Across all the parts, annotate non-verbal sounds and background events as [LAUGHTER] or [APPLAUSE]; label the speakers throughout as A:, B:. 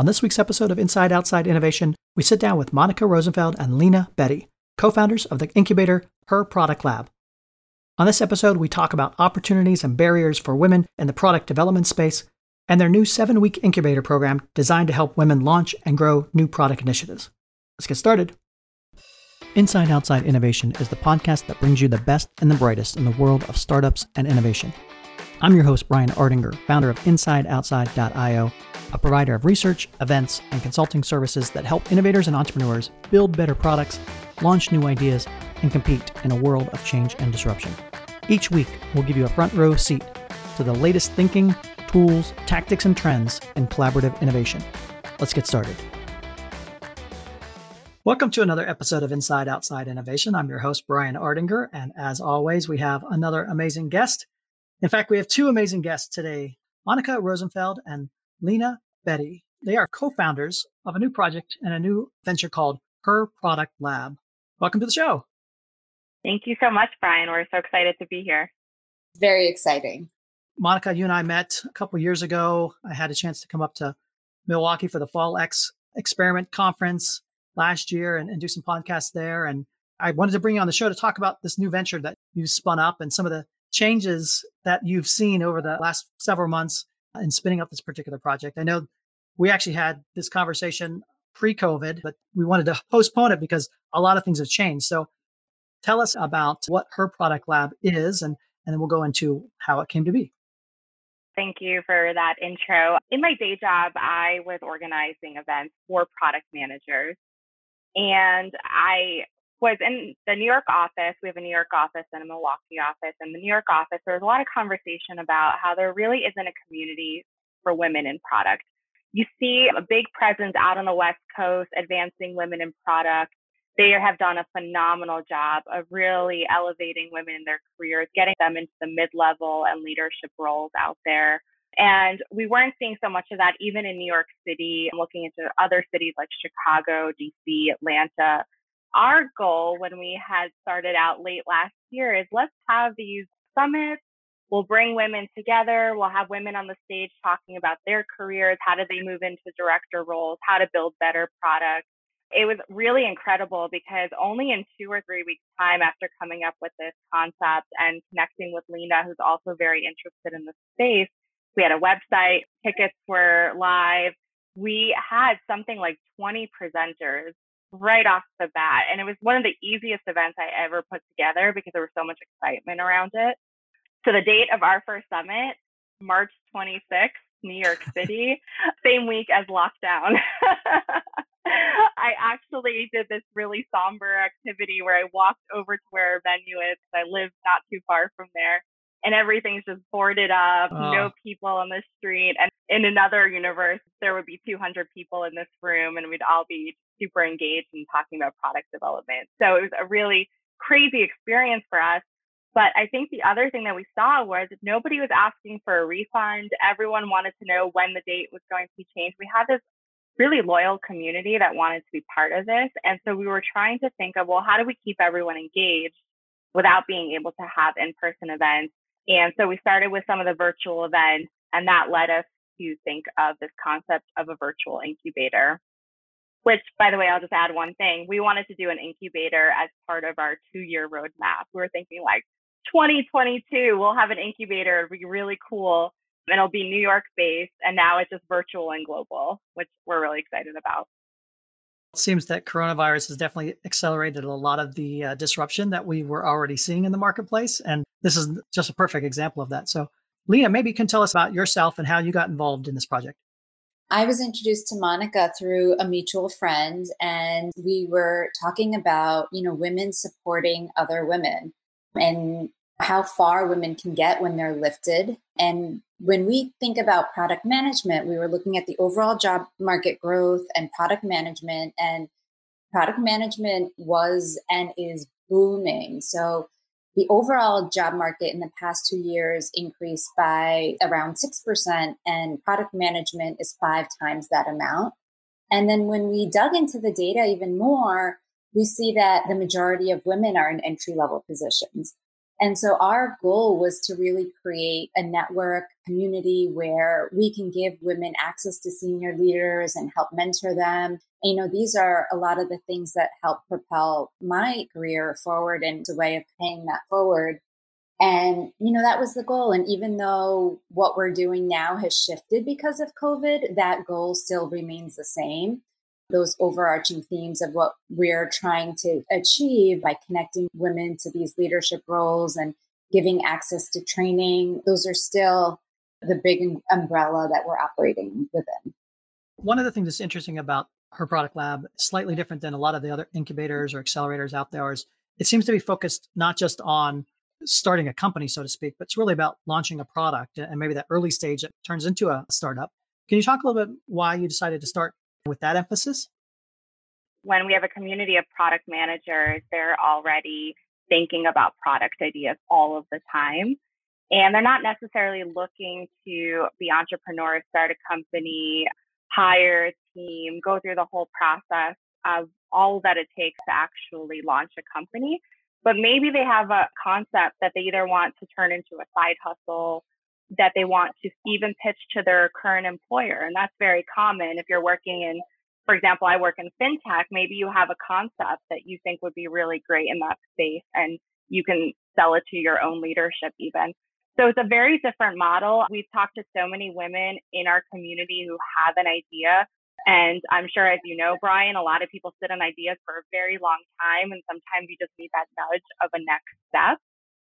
A: On this week's episode of Inside Outside Innovation, we sit down with Monica Rosenfeld and Lena Betty, co founders of the incubator Her Product Lab. On this episode, we talk about opportunities and barriers for women in the product development space and their new seven week incubator program designed to help women launch and grow new product initiatives. Let's get started. Inside Outside Innovation is the podcast that brings you the best and the brightest in the world of startups and innovation. I'm your host, Brian Ardinger, founder of InsideOutside.io, a provider of research, events, and consulting services that help innovators and entrepreneurs build better products, launch new ideas, and compete in a world of change and disruption. Each week, we'll give you a front row seat to the latest thinking, tools, tactics, and trends in collaborative innovation. Let's get started. Welcome to another episode of Inside Outside Innovation. I'm your host, Brian Ardinger. And as always, we have another amazing guest. In fact, we have two amazing guests today Monica Rosenfeld and Lena Betty. They are co founders of a new project and a new venture called Her Product Lab. Welcome to the show.
B: Thank you so much, Brian. We're so excited to be here.
C: Very exciting.
A: Monica, you and I met a couple years ago. I had a chance to come up to Milwaukee for the Fall X Experiment Conference last year and, and do some podcasts there. And I wanted to bring you on the show to talk about this new venture that you've spun up and some of the changes that you've seen over the last several months in spinning up this particular project. I know we actually had this conversation pre COVID, but we wanted to postpone it because a lot of things have changed. So Tell us about what Her Product Lab is, and, and then we'll go into how it came to be.
B: Thank you for that intro. In my day job, I was organizing events for product managers. And I was in the New York office. We have a New York office and a Milwaukee office. And the New York office, there was a lot of conversation about how there really isn't a community for women in product. You see a big presence out on the West Coast advancing women in product they have done a phenomenal job of really elevating women in their careers, getting them into the mid level and leadership roles out there. And we weren't seeing so much of that even in New York City, I'm looking into other cities like Chicago, DC, Atlanta. Our goal when we had started out late last year is let's have these summits. We'll bring women together. We'll have women on the stage talking about their careers. How do they move into director roles? How to build better products it was really incredible because only in two or three weeks time after coming up with this concept and connecting with Lena, who's also very interested in the space, we had a website, tickets were live. We had something like 20 presenters right off the bat. And it was one of the easiest events I ever put together because there was so much excitement around it. So the date of our first summit, March 26th, New York [LAUGHS] City, same week as lockdown. [LAUGHS] I actually did this really somber activity where I walked over to where our venue is. I live not too far from there. And everything's just boarded up, oh. no ah. people on the street. And in another universe, there would be 200 people in this room and we'd all be super engaged and talking about product development. So it was a really crazy experience for us. But I think the other thing that we saw was nobody was asking for a refund. Everyone wanted to know when the date was going to be changed. We had this really loyal community that wanted to be part of this. And so we were trying to think of, well, how do we keep everyone engaged without being able to have in person events? And so we started with some of the virtual events, and that led us to think of this concept of a virtual incubator. Which, by the way, I'll just add one thing. We wanted to do an incubator as part of our two year roadmap. We were thinking like 2022, we'll have an incubator. It'd be really cool and it'll be New York based. And now it's just virtual and global, which we're really excited about.
A: It seems that coronavirus has definitely accelerated a lot of the uh, disruption that we were already seeing in the marketplace. And this is just a perfect example of that. So, Lena, maybe you can tell us about yourself and how you got involved in this project.
C: I was introduced to Monica through a mutual friend, and we were talking about, you know, women supporting other women. And how far women can get when they're lifted. And when we think about product management, we were looking at the overall job market growth and product management. And product management was and is booming. So the overall job market in the past two years increased by around 6%, and product management is five times that amount. And then when we dug into the data even more, we see that the majority of women are in entry level positions. And so our goal was to really create a network community where we can give women access to senior leaders and help mentor them. You know, these are a lot of the things that help propel my career forward and it's a way of paying that forward. And, you know, that was the goal. And even though what we're doing now has shifted because of COVID, that goal still remains the same those overarching themes of what we're trying to achieve by connecting women to these leadership roles and giving access to training, those are still the big um, umbrella that we're operating within.
A: One of the things that's interesting about her product lab, slightly different than a lot of the other incubators or accelerators out there, is it seems to be focused not just on starting a company, so to speak, but it's really about launching a product and maybe that early stage that turns into a startup. Can you talk a little bit why you decided to start with that emphasis?
B: When we have a community of product managers, they're already thinking about product ideas all of the time. And they're not necessarily looking to be entrepreneurs, start a company, hire a team, go through the whole process of all that it takes to actually launch a company. But maybe they have a concept that they either want to turn into a side hustle that they want to even pitch to their current employer. And that's very common if you're working in, for example, I work in fintech, maybe you have a concept that you think would be really great in that space and you can sell it to your own leadership even. So it's a very different model. We've talked to so many women in our community who have an idea. And I'm sure, as you know, Brian, a lot of people sit on ideas for a very long time. And sometimes you just need that nudge of a next step.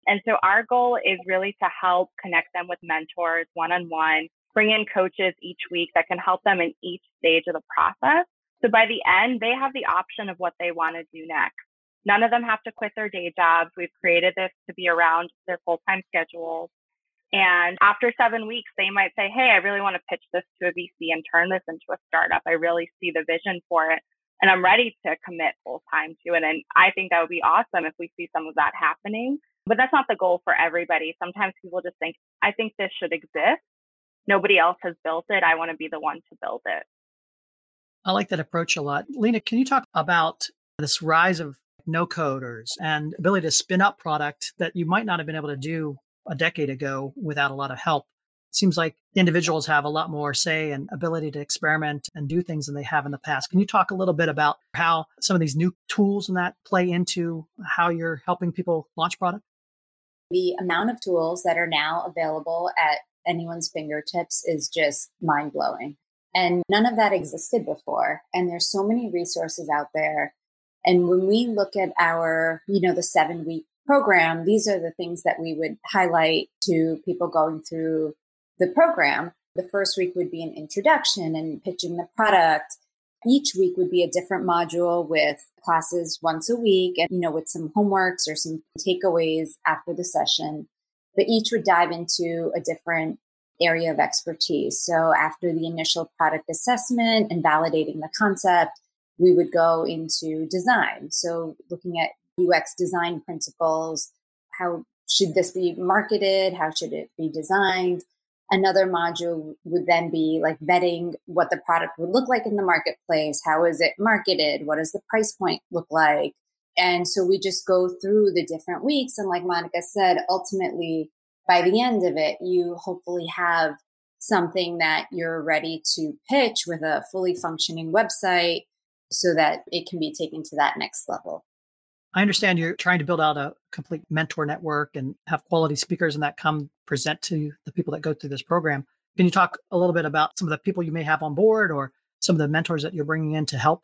B: And so our goal is really to help connect them with mentors one on one, bring in coaches each week that can help them in each stage of the process. So by the end, they have the option of what they want to do next. None of them have to quit their day jobs. We've created this to be around their full time schedules. And after seven weeks, they might say, Hey, I really want to pitch this to a VC and turn this into a startup. I really see the vision for it and I'm ready to commit full time to it. And I think that would be awesome if we see some of that happening. But that's not the goal for everybody. Sometimes people just think, I think this should exist. Nobody else has built it. I want to be the one to build it.
A: I like that approach a lot. Lena, can you talk about this rise of no coders and ability to spin up product that you might not have been able to do a decade ago without a lot of help? It seems like individuals have a lot more say and ability to experiment and do things than they have in the past. Can you talk a little bit about how some of these new tools and that play into how you're helping people launch product?
C: The amount of tools that are now available at anyone's fingertips is just mind blowing. And none of that existed before. And there's so many resources out there. And when we look at our, you know, the seven week program, these are the things that we would highlight to people going through the program. The first week would be an introduction and pitching the product each week would be a different module with classes once a week and, you know, with some homeworks or some takeaways after the session. But each would dive into a different area of expertise. So after the initial product assessment and validating the concept, we would go into design. So looking at UX design principles, how should this be marketed? How should it be designed? Another module would then be like vetting what the product would look like in the marketplace. How is it marketed? What does the price point look like? And so we just go through the different weeks. And like Monica said, ultimately, by the end of it, you hopefully have something that you're ready to pitch with a fully functioning website so that it can be taken to that next level.
A: I understand you're trying to build out a complete mentor network and have quality speakers and that come present to the people that go through this program. Can you talk a little bit about some of the people you may have on board or some of the mentors that you're bringing in to help?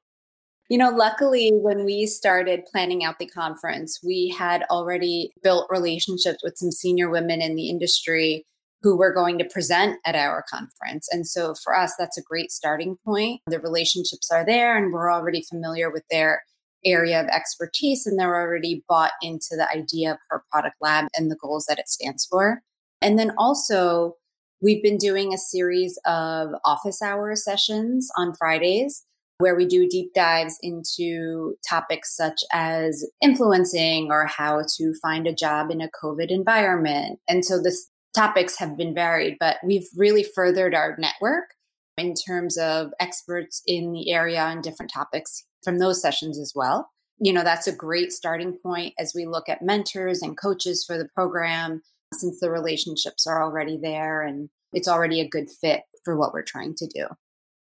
C: You know, luckily, when we started planning out the conference, we had already built relationships with some senior women in the industry who were going to present at our conference. And so for us, that's a great starting point. The relationships are there, and we're already familiar with their area of expertise and they're already bought into the idea of her product lab and the goals that it stands for. And then also, we've been doing a series of office hour sessions on Fridays where we do deep dives into topics such as influencing or how to find a job in a COVID environment. And so the topics have been varied, but we've really furthered our network in terms of experts in the area on different topics from those sessions as well. you know, that's a great starting point as we look at mentors and coaches for the program, since the relationships are already there and it's already a good fit for what we're trying to do.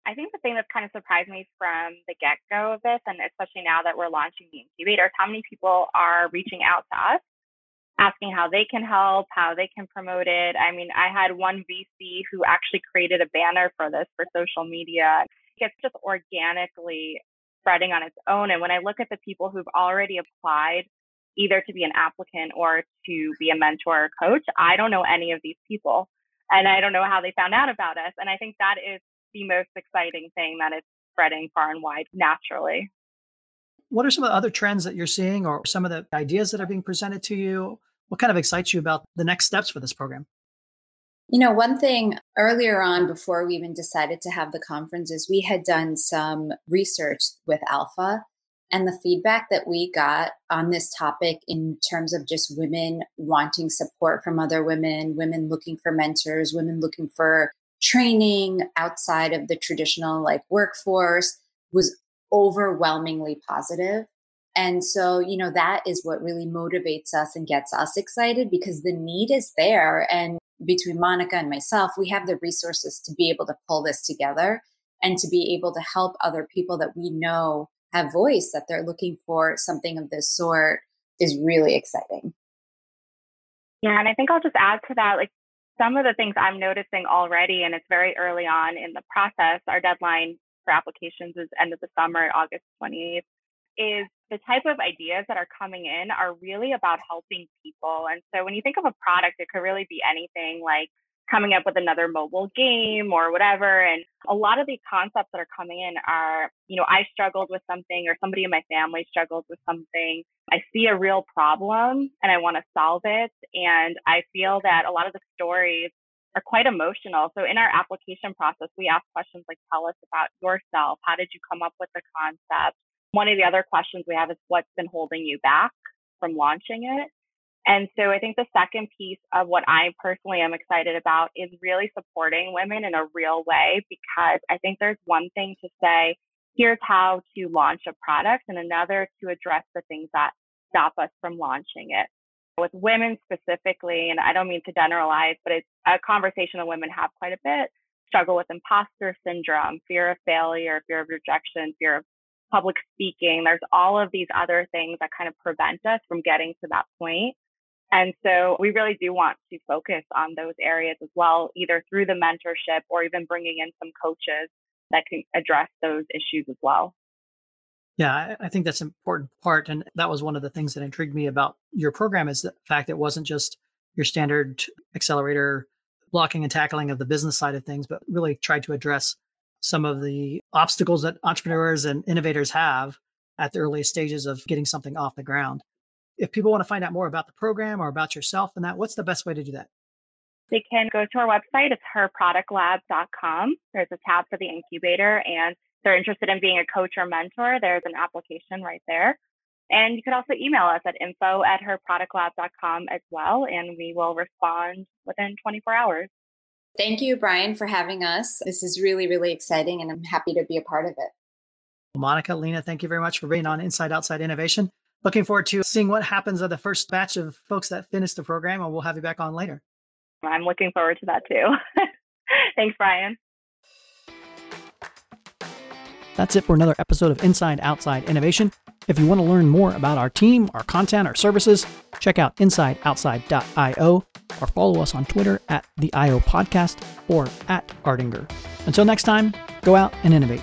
B: I think the thing that's kind of surprised me from the get go of this, and especially now that we're launching the incubator, is how many people are reaching out to us asking how they can help, how they can promote it. I mean, I had one VC who actually created a banner for this for social media. It's just organically spreading on its own. And when I look at the people who've already applied, either to be an applicant or to be a mentor or coach, I don't know any of these people. And I don't know how they found out about us. And I think that is the most exciting thing that it's spreading far and wide naturally.
A: What are some of the other trends that you're seeing or some of the ideas that are being presented to you? What kind of excites you about the next steps for this program?
C: You know, one thing earlier on, before we even decided to have the conference, is we had done some research with Alpha. And the feedback that we got on this topic, in terms of just women wanting support from other women, women looking for mentors, women looking for training outside of the traditional like workforce, was overwhelmingly positive. And so, you know, that is what really motivates us and gets us excited because the need is there. And between Monica and myself, we have the resources to be able to pull this together and to be able to help other people that we know have voice that they're looking for something of this sort is really exciting.
B: Yeah, and I think I'll just add to that like some of the things I'm noticing already, and it's very early on in the process. Our deadline for applications is end of the summer, August 28th is the type of ideas that are coming in are really about helping people. And so when you think of a product, it could really be anything like coming up with another mobile game or whatever. And a lot of the concepts that are coming in are, you know, I struggled with something or somebody in my family struggled with something. I see a real problem and I want to solve it. And I feel that a lot of the stories are quite emotional. So in our application process, we ask questions like, tell us about yourself. How did you come up with the concept? One of the other questions we have is what's been holding you back from launching it? And so I think the second piece of what I personally am excited about is really supporting women in a real way because I think there's one thing to say, here's how to launch a product, and another to address the things that stop us from launching it. With women specifically, and I don't mean to generalize, but it's a conversation that women have quite a bit struggle with imposter syndrome, fear of failure, fear of rejection, fear of public speaking. There's all of these other things that kind of prevent us from getting to that point. And so we really do want to focus on those areas as well, either through the mentorship or even bringing in some coaches that can address those issues as well.
A: Yeah, I think that's an important part. And that was one of the things that intrigued me about your program is the fact it wasn't just your standard accelerator blocking and tackling of the business side of things, but really tried to address some of the obstacles that entrepreneurs and innovators have at the earliest stages of getting something off the ground. If people want to find out more about the program or about yourself and that, what's the best way to do that?
B: They can go to our website. It's herproductlab.com. There's a tab for the incubator, and if they're interested in being a coach or mentor, there's an application right there. And you could also email us at info at herproductlab.com as well, and we will respond within 24 hours.
C: Thank you, Brian, for having us. This is really, really exciting, and I'm happy to be a part of it.
A: Monica, Lena, thank you very much for being on Inside Outside Innovation. Looking forward to seeing what happens of the first batch of folks that finish the program, and we'll have you back on later.
B: I'm looking forward to that too. [LAUGHS] Thanks, Brian.
A: That's it for another episode of Inside Outside Innovation. If you want to learn more about our team, our content, our services, check out insideoutside.io or follow us on Twitter at the IO Podcast or at Ardinger. Until next time, go out and innovate.